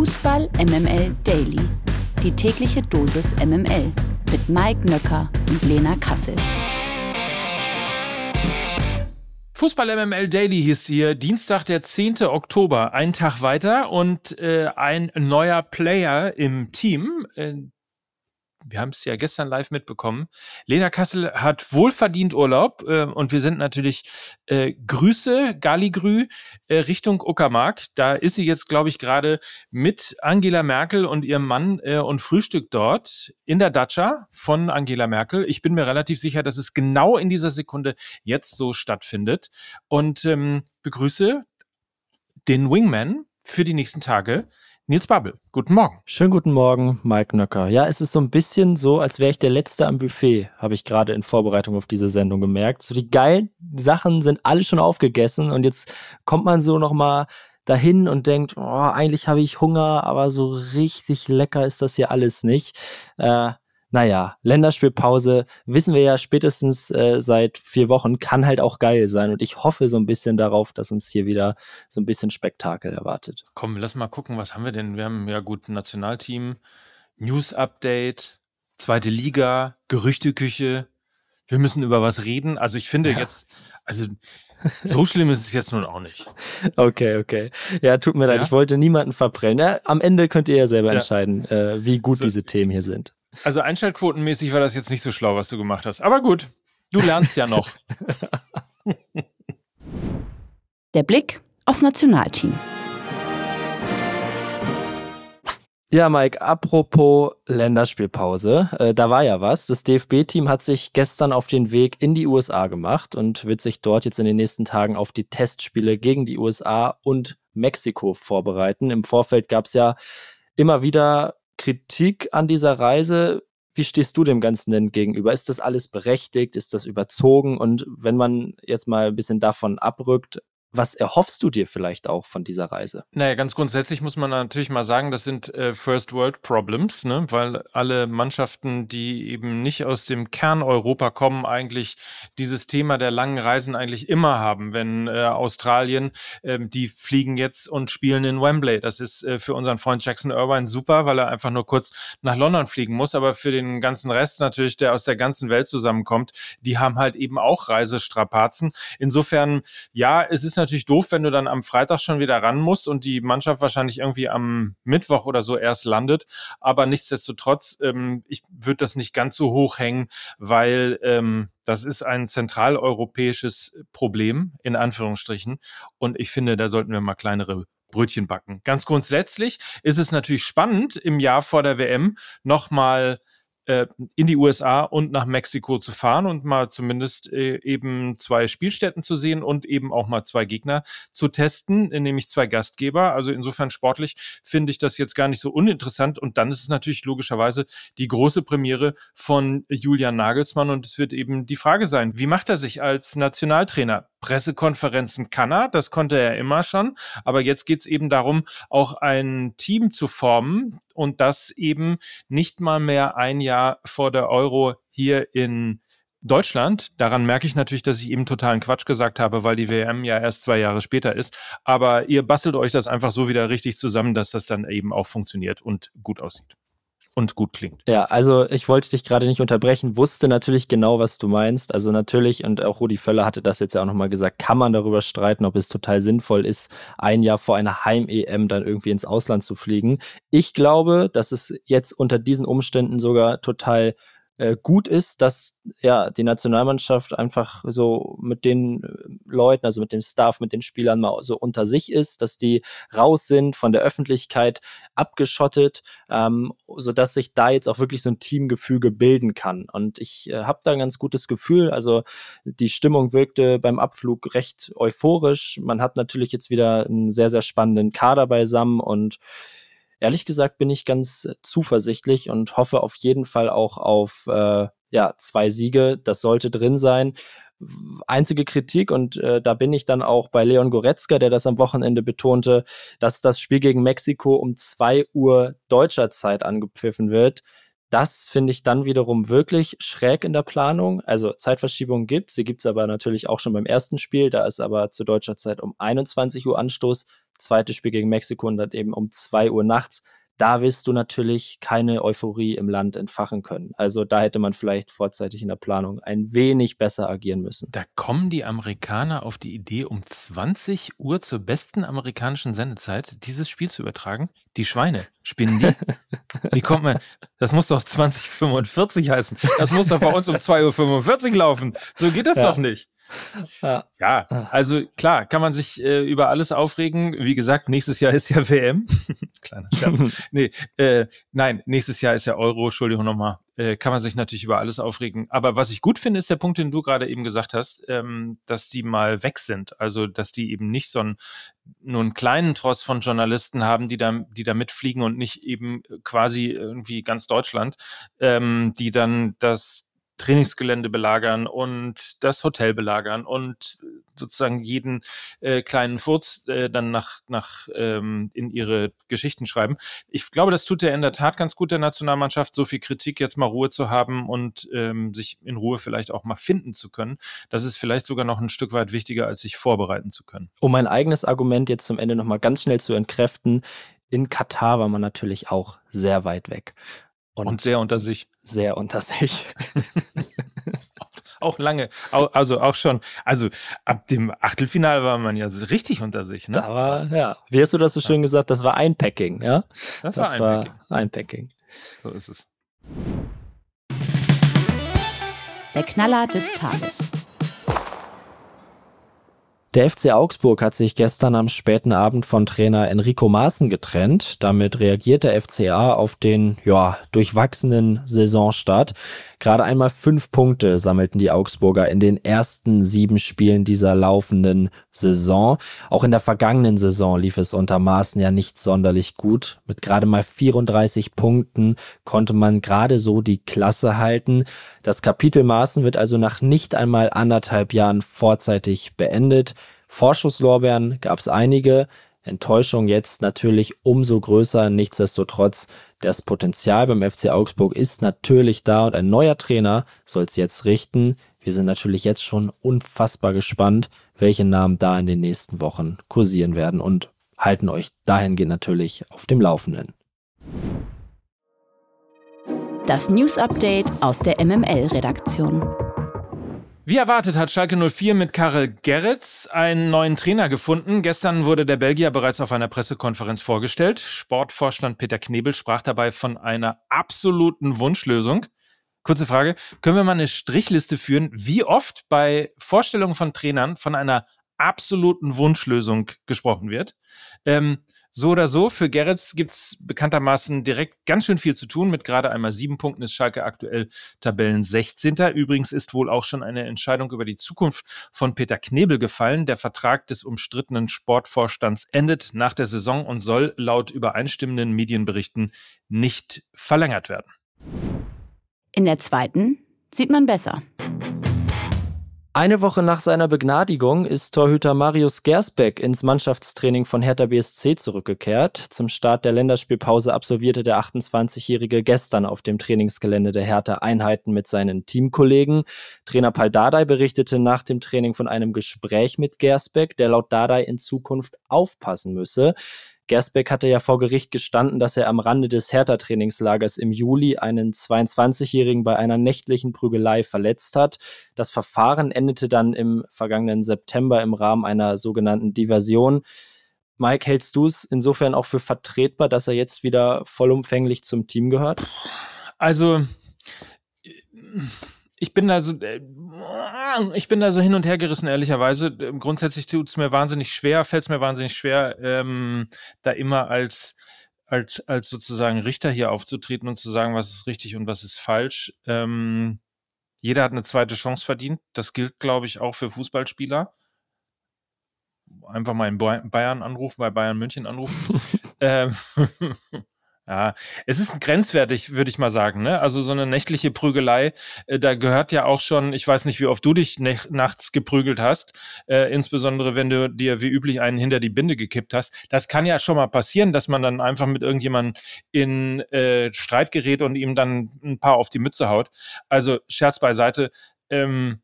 Fußball MML Daily. Die tägliche Dosis MML mit Mike Nöcker und Lena Kassel. Fußball MML Daily hieß hier Dienstag, der 10. Oktober, einen Tag weiter und äh, ein neuer Player im Team. Äh, wir haben es ja gestern live mitbekommen. Lena Kassel hat wohlverdient Urlaub äh, und wir sind natürlich äh, Grüße, Galigrü, äh, Richtung Uckermark. Da ist sie jetzt, glaube ich, gerade mit Angela Merkel und ihrem Mann äh, und Frühstück dort in der Dacia von Angela Merkel. Ich bin mir relativ sicher, dass es genau in dieser Sekunde jetzt so stattfindet. Und ähm, begrüße den Wingman für die nächsten Tage. Nils Babbel, guten Morgen. Schönen guten Morgen, Mike Nöcker. Ja, es ist so ein bisschen so, als wäre ich der Letzte am Buffet, habe ich gerade in Vorbereitung auf diese Sendung gemerkt. So die geilen Sachen sind alle schon aufgegessen und jetzt kommt man so nochmal dahin und denkt, oh, eigentlich habe ich Hunger, aber so richtig lecker ist das hier alles nicht. Äh, naja, Länderspielpause, wissen wir ja spätestens äh, seit vier Wochen, kann halt auch geil sein. Und ich hoffe so ein bisschen darauf, dass uns hier wieder so ein bisschen Spektakel erwartet. Komm, lass mal gucken, was haben wir denn? Wir haben ja gut ein Nationalteam, News-Update, zweite Liga, Gerüchteküche. Wir müssen über was reden. Also ich finde ja. jetzt, also so schlimm ist es jetzt nun auch nicht. Okay, okay. Ja, tut mir leid, ja? ich wollte niemanden verprellen. Ja, am Ende könnt ihr ja selber ja. entscheiden, äh, wie gut so, diese Themen hier sind. Also einschaltquotenmäßig war das jetzt nicht so schlau, was du gemacht hast. Aber gut, du lernst ja noch. Der Blick aufs Nationalteam. Ja, Mike, apropos Länderspielpause, äh, da war ja was. Das DFB-Team hat sich gestern auf den Weg in die USA gemacht und wird sich dort jetzt in den nächsten Tagen auf die Testspiele gegen die USA und Mexiko vorbereiten. Im Vorfeld gab es ja immer wieder Kritik an dieser Reise. Wie stehst du dem Ganzen denn gegenüber? Ist das alles berechtigt? Ist das überzogen? Und wenn man jetzt mal ein bisschen davon abrückt, was erhoffst du dir vielleicht auch von dieser Reise? Naja, ganz grundsätzlich muss man natürlich mal sagen, das sind äh, First World Problems, ne? weil alle Mannschaften, die eben nicht aus dem Kern Europa kommen, eigentlich dieses Thema der langen Reisen eigentlich immer haben. Wenn äh, Australien, äh, die fliegen jetzt und spielen in Wembley. Das ist äh, für unseren Freund Jackson Irvine super, weil er einfach nur kurz nach London fliegen muss. Aber für den ganzen Rest natürlich, der aus der ganzen Welt zusammenkommt, die haben halt eben auch Reisestrapazen. Insofern, ja, es ist natürlich doof, wenn du dann am Freitag schon wieder ran musst und die Mannschaft wahrscheinlich irgendwie am Mittwoch oder so erst landet. Aber nichtsdestotrotz, ähm, ich würde das nicht ganz so hoch hängen, weil ähm, das ist ein zentraleuropäisches Problem, in Anführungsstrichen. Und ich finde, da sollten wir mal kleinere Brötchen backen. Ganz grundsätzlich ist es natürlich spannend, im Jahr vor der WM nochmal äh, in die USA und nach Mexiko zu fahren und mal zumindest äh, eben zwei Spielstätten zu sehen und eben auch mal zwei Gegner zu testen, nämlich zwei Gastgeber. Also insofern sportlich finde ich das jetzt gar nicht so uninteressant. Und dann ist es natürlich logischerweise die große Premiere von Julian Nagelsmann und es wird eben die Frage sein, wie macht er sich als Nationaltrainer? Pressekonferenzen kann er, das konnte er immer schon, aber jetzt geht es eben darum, auch ein Team zu formen, und das eben nicht mal mehr ein Jahr vor der Euro hier in Deutschland, daran merke ich natürlich, dass ich eben totalen Quatsch gesagt habe, weil die WM ja erst zwei Jahre später ist. Aber ihr bastelt euch das einfach so wieder richtig zusammen, dass das dann eben auch funktioniert und gut aussieht und gut klingt. Ja, also ich wollte dich gerade nicht unterbrechen, wusste natürlich genau, was du meinst. Also natürlich, und auch Rudi Völler hatte das jetzt ja auch nochmal gesagt, kann man darüber streiten, ob es total sinnvoll ist, ein Jahr vor einer Heim-EM dann irgendwie ins Ausland zu fliegen. Ich glaube, dass es jetzt unter diesen Umständen sogar total äh, gut ist, dass ja die Nationalmannschaft einfach so mit den äh, Leuten, also mit dem Staff, mit den Spielern mal so unter sich ist, dass die raus sind, von der Öffentlichkeit abgeschottet, ähm, so dass sich da jetzt auch wirklich so ein Teamgefüge bilden kann. Und ich äh, habe da ein ganz gutes Gefühl. Also die Stimmung wirkte beim Abflug recht euphorisch. Man hat natürlich jetzt wieder einen sehr, sehr spannenden Kader beisammen und ehrlich gesagt bin ich ganz zuversichtlich und hoffe auf jeden Fall auch auf äh, ja, zwei Siege. Das sollte drin sein. Einzige Kritik, und äh, da bin ich dann auch bei Leon Goretzka, der das am Wochenende betonte, dass das Spiel gegen Mexiko um zwei Uhr deutscher Zeit angepfiffen wird Das finde ich dann wiederum wirklich schräg in der Planung. Also Zeitverschiebung gibt sie gibt es aber natürlich auch schon beim ersten Spiel. Da ist aber zu deutscher Zeit um 21 Uhr Anstoß. Zweites Spiel gegen Mexiko und dann eben um 2 Uhr nachts da wirst du natürlich keine Euphorie im Land entfachen können. Also da hätte man vielleicht vorzeitig in der Planung ein wenig besser agieren müssen. Da kommen die Amerikaner auf die Idee, um 20 Uhr zur besten amerikanischen Sendezeit dieses Spiel zu übertragen. Die Schweine, spinnen die? Wie kommt man? Das muss doch 2045 heißen. Das muss doch bei uns um 2.45 Uhr laufen. So geht das ja. doch nicht. Ja. ja, also klar, kann man sich äh, über alles aufregen. Wie gesagt, nächstes Jahr ist ja WM. Kleiner Scherz. nee, äh, nein, nächstes Jahr ist ja Euro, Entschuldigung nochmal. Äh, kann man sich natürlich über alles aufregen. Aber was ich gut finde, ist der Punkt, den du gerade eben gesagt hast, ähm, dass die mal weg sind. Also, dass die eben nicht so einen, nur einen kleinen Tross von Journalisten haben, die da, die da mitfliegen und nicht eben quasi irgendwie ganz Deutschland, ähm, die dann das Trainingsgelände belagern und das Hotel belagern und sozusagen jeden äh, kleinen Furz äh, dann nach, nach ähm, in ihre Geschichten schreiben. Ich glaube, das tut ja in der Tat ganz gut der Nationalmannschaft, so viel Kritik jetzt mal Ruhe zu haben und ähm, sich in Ruhe vielleicht auch mal finden zu können. Das ist vielleicht sogar noch ein Stück weit wichtiger, als sich vorbereiten zu können. Um mein eigenes Argument jetzt zum Ende nochmal ganz schnell zu entkräften, in Katar war man natürlich auch sehr weit weg. Und, und sehr unter sich. Sehr unter sich. auch lange, also auch schon, also ab dem Achtelfinale war man ja richtig unter sich, ne? Da war, ja, wie hast du das so schön gesagt, das war Einpacking, ja? Das, das war Einpacking. War Einpacking. So ist es. Der Knaller des Tages. Der FC Augsburg hat sich gestern am späten Abend von Trainer Enrico Maaßen getrennt. Damit reagiert der FCA auf den, ja, durchwachsenen Saisonstart. Gerade einmal fünf Punkte sammelten die Augsburger in den ersten sieben Spielen dieser laufenden Saison. Auch in der vergangenen Saison lief es unter Maaßen ja nicht sonderlich gut. Mit gerade mal 34 Punkten konnte man gerade so die Klasse halten. Das Kapitel Maaßen wird also nach nicht einmal anderthalb Jahren vorzeitig beendet. Vorschusslorbeeren gab es einige, Enttäuschung jetzt natürlich umso größer. Nichtsdestotrotz, das Potenzial beim FC Augsburg ist natürlich da und ein neuer Trainer soll es jetzt richten. Wir sind natürlich jetzt schon unfassbar gespannt, welche Namen da in den nächsten Wochen kursieren werden und halten euch dahingehend natürlich auf dem Laufenden. Das News Update aus der MML-Redaktion. Wie erwartet hat Schalke 04 mit Karel Gerritz einen neuen Trainer gefunden. Gestern wurde der Belgier bereits auf einer Pressekonferenz vorgestellt. Sportvorstand Peter Knebel sprach dabei von einer absoluten Wunschlösung. Kurze Frage, können wir mal eine Strichliste führen, wie oft bei Vorstellungen von Trainern von einer absoluten Wunschlösung gesprochen wird? Ähm, so oder so, für Gerrits gibt es bekanntermaßen direkt ganz schön viel zu tun. Mit gerade einmal sieben Punkten ist Schalke aktuell Tabellen 16. Übrigens ist wohl auch schon eine Entscheidung über die Zukunft von Peter Knebel gefallen. Der Vertrag des umstrittenen Sportvorstands endet nach der Saison und soll laut übereinstimmenden Medienberichten nicht verlängert werden. In der zweiten sieht man besser. Eine Woche nach seiner Begnadigung ist Torhüter Marius Gersbeck ins Mannschaftstraining von Hertha BSC zurückgekehrt. Zum Start der Länderspielpause absolvierte der 28-Jährige gestern auf dem Trainingsgelände der Hertha Einheiten mit seinen Teamkollegen. Trainer Paul Dardai berichtete nach dem Training von einem Gespräch mit Gersbeck, der laut Dardai in Zukunft aufpassen müsse. Gersbeck hatte ja vor Gericht gestanden, dass er am Rande des Hertha-Trainingslagers im Juli einen 22-Jährigen bei einer nächtlichen Prügelei verletzt hat. Das Verfahren endete dann im vergangenen September im Rahmen einer sogenannten Diversion. Mike, hältst du es insofern auch für vertretbar, dass er jetzt wieder vollumfänglich zum Team gehört? Also ich bin da so, äh, ich bin da so hin und her gerissen, ehrlicherweise. Ähm, grundsätzlich tut es mir wahnsinnig schwer, fällt es mir wahnsinnig schwer, ähm, da immer als, als, als sozusagen Richter hier aufzutreten und zu sagen, was ist richtig und was ist falsch. Ähm, jeder hat eine zweite Chance verdient. Das gilt, glaube ich, auch für Fußballspieler. Einfach mal in Bayern anrufen, bei Bayern München anrufen. ähm, Ja, es ist grenzwertig, würde ich mal sagen. Ne? Also so eine nächtliche Prügelei, äh, da gehört ja auch schon, ich weiß nicht, wie oft du dich nachts geprügelt hast, äh, insbesondere wenn du dir wie üblich einen hinter die Binde gekippt hast. Das kann ja schon mal passieren, dass man dann einfach mit irgendjemandem in äh, Streit gerät und ihm dann ein paar auf die Mütze haut. Also Scherz beiseite. Ähm,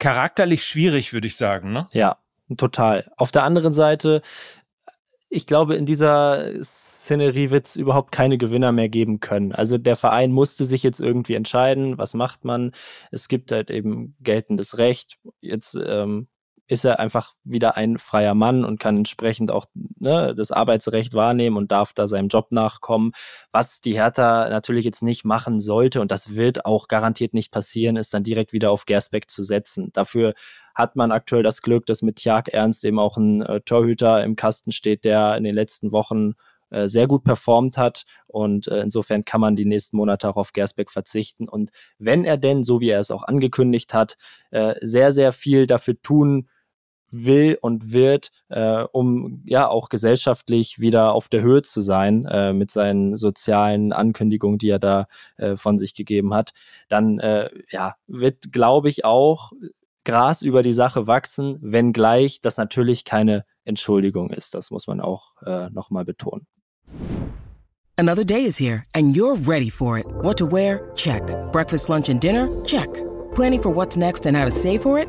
charakterlich schwierig, würde ich sagen. Ne? Ja, total. Auf der anderen Seite ich glaube, in dieser Szenerie wird es überhaupt keine Gewinner mehr geben können. Also der Verein musste sich jetzt irgendwie entscheiden, was macht man. Es gibt halt eben geltendes Recht. Jetzt ähm, ist er einfach wieder ein freier Mann und kann entsprechend auch ne, das Arbeitsrecht wahrnehmen und darf da seinem Job nachkommen. Was die Hertha natürlich jetzt nicht machen sollte, und das wird auch garantiert nicht passieren, ist dann direkt wieder auf Gersbeck zu setzen. Dafür hat man aktuell das Glück, dass mit Tjag Ernst eben auch ein äh, Torhüter im Kasten steht, der in den letzten Wochen äh, sehr gut performt hat. Und äh, insofern kann man die nächsten Monate auch auf Gersbeck verzichten. Und wenn er denn, so wie er es auch angekündigt hat, äh, sehr, sehr viel dafür tun will und wird, äh, um ja auch gesellschaftlich wieder auf der Höhe zu sein äh, mit seinen sozialen Ankündigungen, die er da äh, von sich gegeben hat, dann äh, ja, wird, glaube ich, auch Gras über die Sache wachsen, wenngleich das natürlich keine Entschuldigung ist. Das muss man auch äh, nochmal betonen. Another day is here and you're ready for it. What to wear? Check. Breakfast, lunch and dinner? Check. Planning for what's next and how to save for it?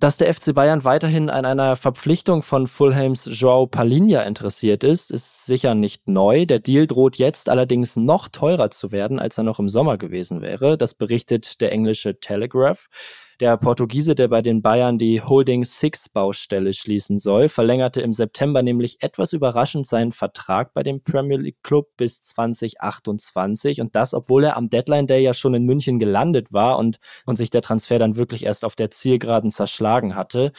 Dass der FC Bayern weiterhin an einer Verpflichtung von Fulhams Joao Palinha interessiert ist, ist sicher nicht neu. Der Deal droht jetzt allerdings noch teurer zu werden, als er noch im Sommer gewesen wäre. Das berichtet der englische Telegraph. Der Portugiese, der bei den Bayern die Holding Six Baustelle schließen soll, verlängerte im September nämlich etwas überraschend seinen Vertrag bei dem Premier League Club bis 2028 und das, obwohl er am Deadline Day ja schon in München gelandet war und, und sich der Transfer dann wirklich erst auf der Zielgeraden zerschlagen hatte.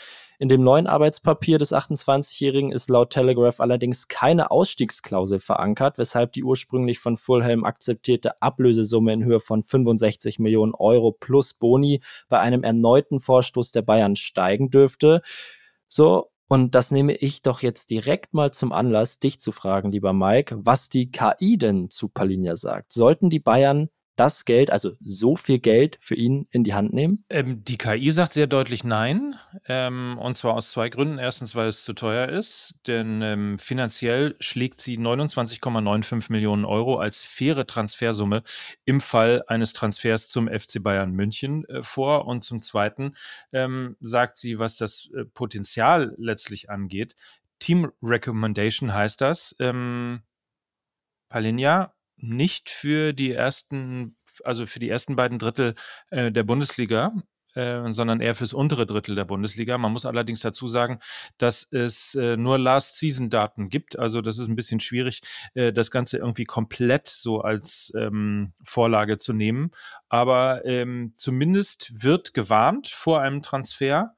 In dem neuen Arbeitspapier des 28-Jährigen ist laut Telegraph allerdings keine Ausstiegsklausel verankert, weshalb die ursprünglich von Fulham akzeptierte Ablösesumme in Höhe von 65 Millionen Euro plus Boni bei einem erneuten Vorstoß der Bayern steigen dürfte. So, und das nehme ich doch jetzt direkt mal zum Anlass, dich zu fragen, lieber Mike, was die KI denn zu Palinja sagt. Sollten die Bayern das Geld, also so viel Geld für ihn in die Hand nehmen? Ähm, die KI sagt sehr deutlich nein. Ähm, und zwar aus zwei Gründen. Erstens, weil es zu teuer ist, denn ähm, finanziell schlägt sie 29,95 Millionen Euro als faire Transfersumme im Fall eines Transfers zum FC Bayern München äh, vor. Und zum Zweiten ähm, sagt sie, was das äh, Potenzial letztlich angeht. Team Recommendation heißt das. Ähm, Palinja nicht für die ersten, also für die ersten beiden Drittel äh, der Bundesliga, äh, sondern eher fürs untere Drittel der Bundesliga. Man muss allerdings dazu sagen, dass es äh, nur Last-Season-Daten gibt. Also das ist ein bisschen schwierig, äh, das Ganze irgendwie komplett so als ähm, Vorlage zu nehmen. Aber ähm, zumindest wird gewarnt vor einem Transfer.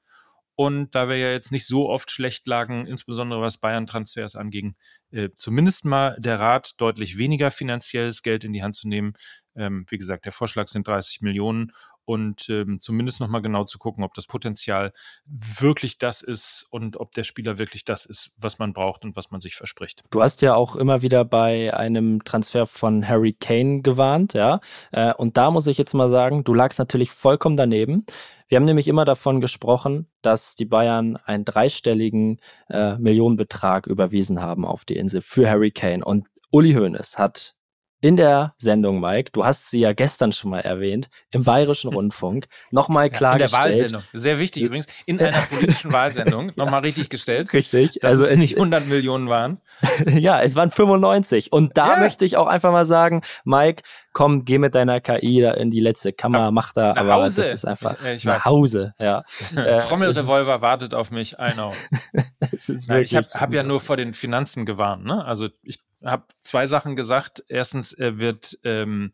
Und da wir ja jetzt nicht so oft schlecht lagen, insbesondere was Bayern-Transfers anging, äh, zumindest mal der Rat, deutlich weniger finanzielles Geld in die Hand zu nehmen. Ähm, wie gesagt, der Vorschlag sind 30 Millionen und ähm, zumindest nochmal genau zu gucken, ob das Potenzial wirklich das ist und ob der Spieler wirklich das ist, was man braucht und was man sich verspricht. Du hast ja auch immer wieder bei einem Transfer von Harry Kane gewarnt, ja. Äh, und da muss ich jetzt mal sagen, du lagst natürlich vollkommen daneben. Wir haben nämlich immer davon gesprochen, dass die Bayern einen dreistelligen äh, Millionenbetrag überwiesen haben auf die Insel für Harry Kane. Und Uli Hoeneß hat in der Sendung, Mike, du hast sie ja gestern schon mal erwähnt, im Bayerischen Rundfunk, nochmal klargestellt. Ja, in der Wahlsendung, sehr wichtig übrigens, in einer politischen Wahlsendung, nochmal richtig gestellt. Richtig. Dass also es nicht 100 Millionen waren. ja, es waren 95. Und da ja. möchte ich auch einfach mal sagen, Mike, komm, geh mit deiner KI da in die letzte Kammer, Ab, mach da, aber Hause. das ist einfach ich, ich nach Hause, ja. Äh, Trommelrevolver wartet auf mich, I know. Nein, ich habe hab ja nur vor den Finanzen gewarnt, ne? Also ich habe zwei Sachen gesagt. Erstens, er wird ähm,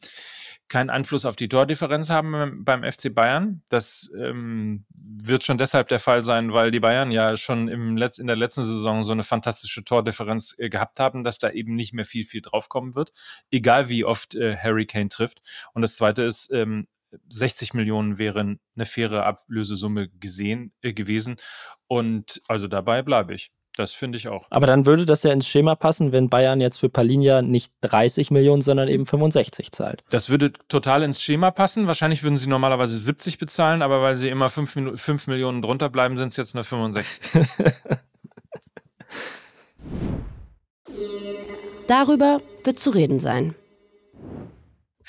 keinen Einfluss auf die Tordifferenz haben beim FC Bayern. Das ähm, wird schon deshalb der Fall sein, weil die Bayern ja schon im Letz in der letzten Saison so eine fantastische Tordifferenz äh, gehabt haben, dass da eben nicht mehr viel, viel draufkommen wird, egal wie oft äh, Harry Kane trifft. Und das Zweite ist, ähm, 60 Millionen wären eine faire Ablösesumme gesehen äh, gewesen. Und also dabei bleibe ich. Das finde ich auch. Aber dann würde das ja ins Schema passen, wenn Bayern jetzt für Palinja nicht 30 Millionen, sondern eben 65 zahlt. Das würde total ins Schema passen. Wahrscheinlich würden sie normalerweise 70 bezahlen, aber weil sie immer 5, 5 Millionen drunter bleiben, sind es jetzt nur 65. Darüber wird zu reden sein.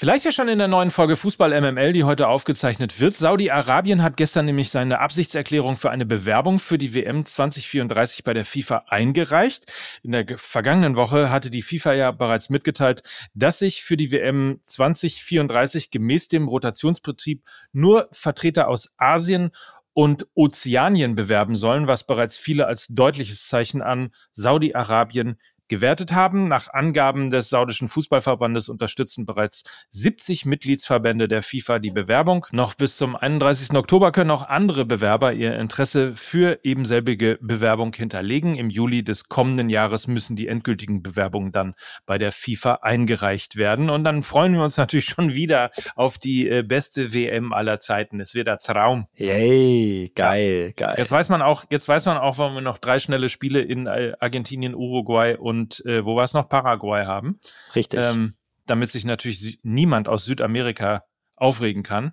Vielleicht ja schon in der neuen Folge Fußball MML, die heute aufgezeichnet wird. Saudi-Arabien hat gestern nämlich seine Absichtserklärung für eine Bewerbung für die WM 2034 bei der FIFA eingereicht. In der vergangenen Woche hatte die FIFA ja bereits mitgeteilt, dass sich für die WM 2034 gemäß dem Rotationsprinzip nur Vertreter aus Asien und Ozeanien bewerben sollen, was bereits viele als deutliches Zeichen an Saudi-Arabien gewertet haben. Nach Angaben des saudischen Fußballverbandes unterstützen bereits 70 Mitgliedsverbände der FIFA die Bewerbung. Noch bis zum 31. Oktober können auch andere Bewerber ihr Interesse für ebenselbige Bewerbung hinterlegen. Im Juli des kommenden Jahres müssen die endgültigen Bewerbungen dann bei der FIFA eingereicht werden. Und dann freuen wir uns natürlich schon wieder auf die äh, beste WM aller Zeiten. Es wird ein Traum. Yay, geil, geil. Jetzt weiß man auch, jetzt weiß man auch, warum wir noch drei schnelle Spiele in äh, Argentinien, Uruguay und und äh, wo war es noch? Paraguay haben. Richtig. Ähm, damit sich natürlich niemand aus Südamerika aufregen kann,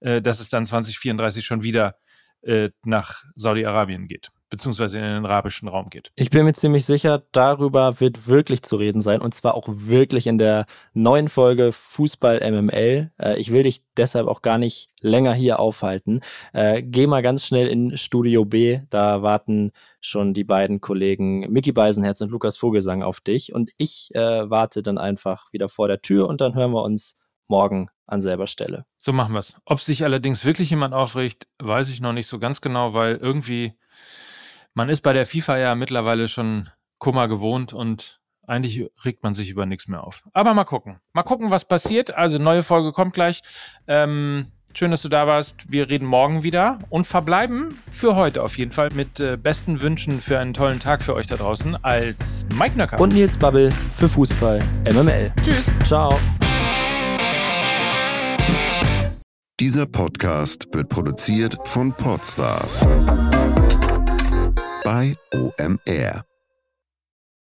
äh, dass es dann 2034 schon wieder äh, nach Saudi-Arabien geht beziehungsweise in den arabischen Raum geht. Ich bin mir ziemlich sicher, darüber wird wirklich zu reden sein und zwar auch wirklich in der neuen Folge Fußball MML. Äh, ich will dich deshalb auch gar nicht länger hier aufhalten. Äh, geh mal ganz schnell in Studio B, da warten schon die beiden Kollegen Mickey Beisenherz und Lukas Vogelsang auf dich und ich äh, warte dann einfach wieder vor der Tür und dann hören wir uns morgen an selber Stelle. So machen wir es. Ob sich allerdings wirklich jemand aufregt, weiß ich noch nicht so ganz genau, weil irgendwie man ist bei der FIFA ja mittlerweile schon Kummer gewohnt und eigentlich regt man sich über nichts mehr auf. Aber mal gucken. Mal gucken, was passiert. Also neue Folge kommt gleich. Ähm, schön, dass du da warst. Wir reden morgen wieder und verbleiben für heute auf jeden Fall mit äh, besten Wünschen für einen tollen Tag für euch da draußen als Mike Nöcker. Und Nils Bubble für Fußball MML. Tschüss. Ciao. Dieser Podcast wird produziert von Podstars bei OMR.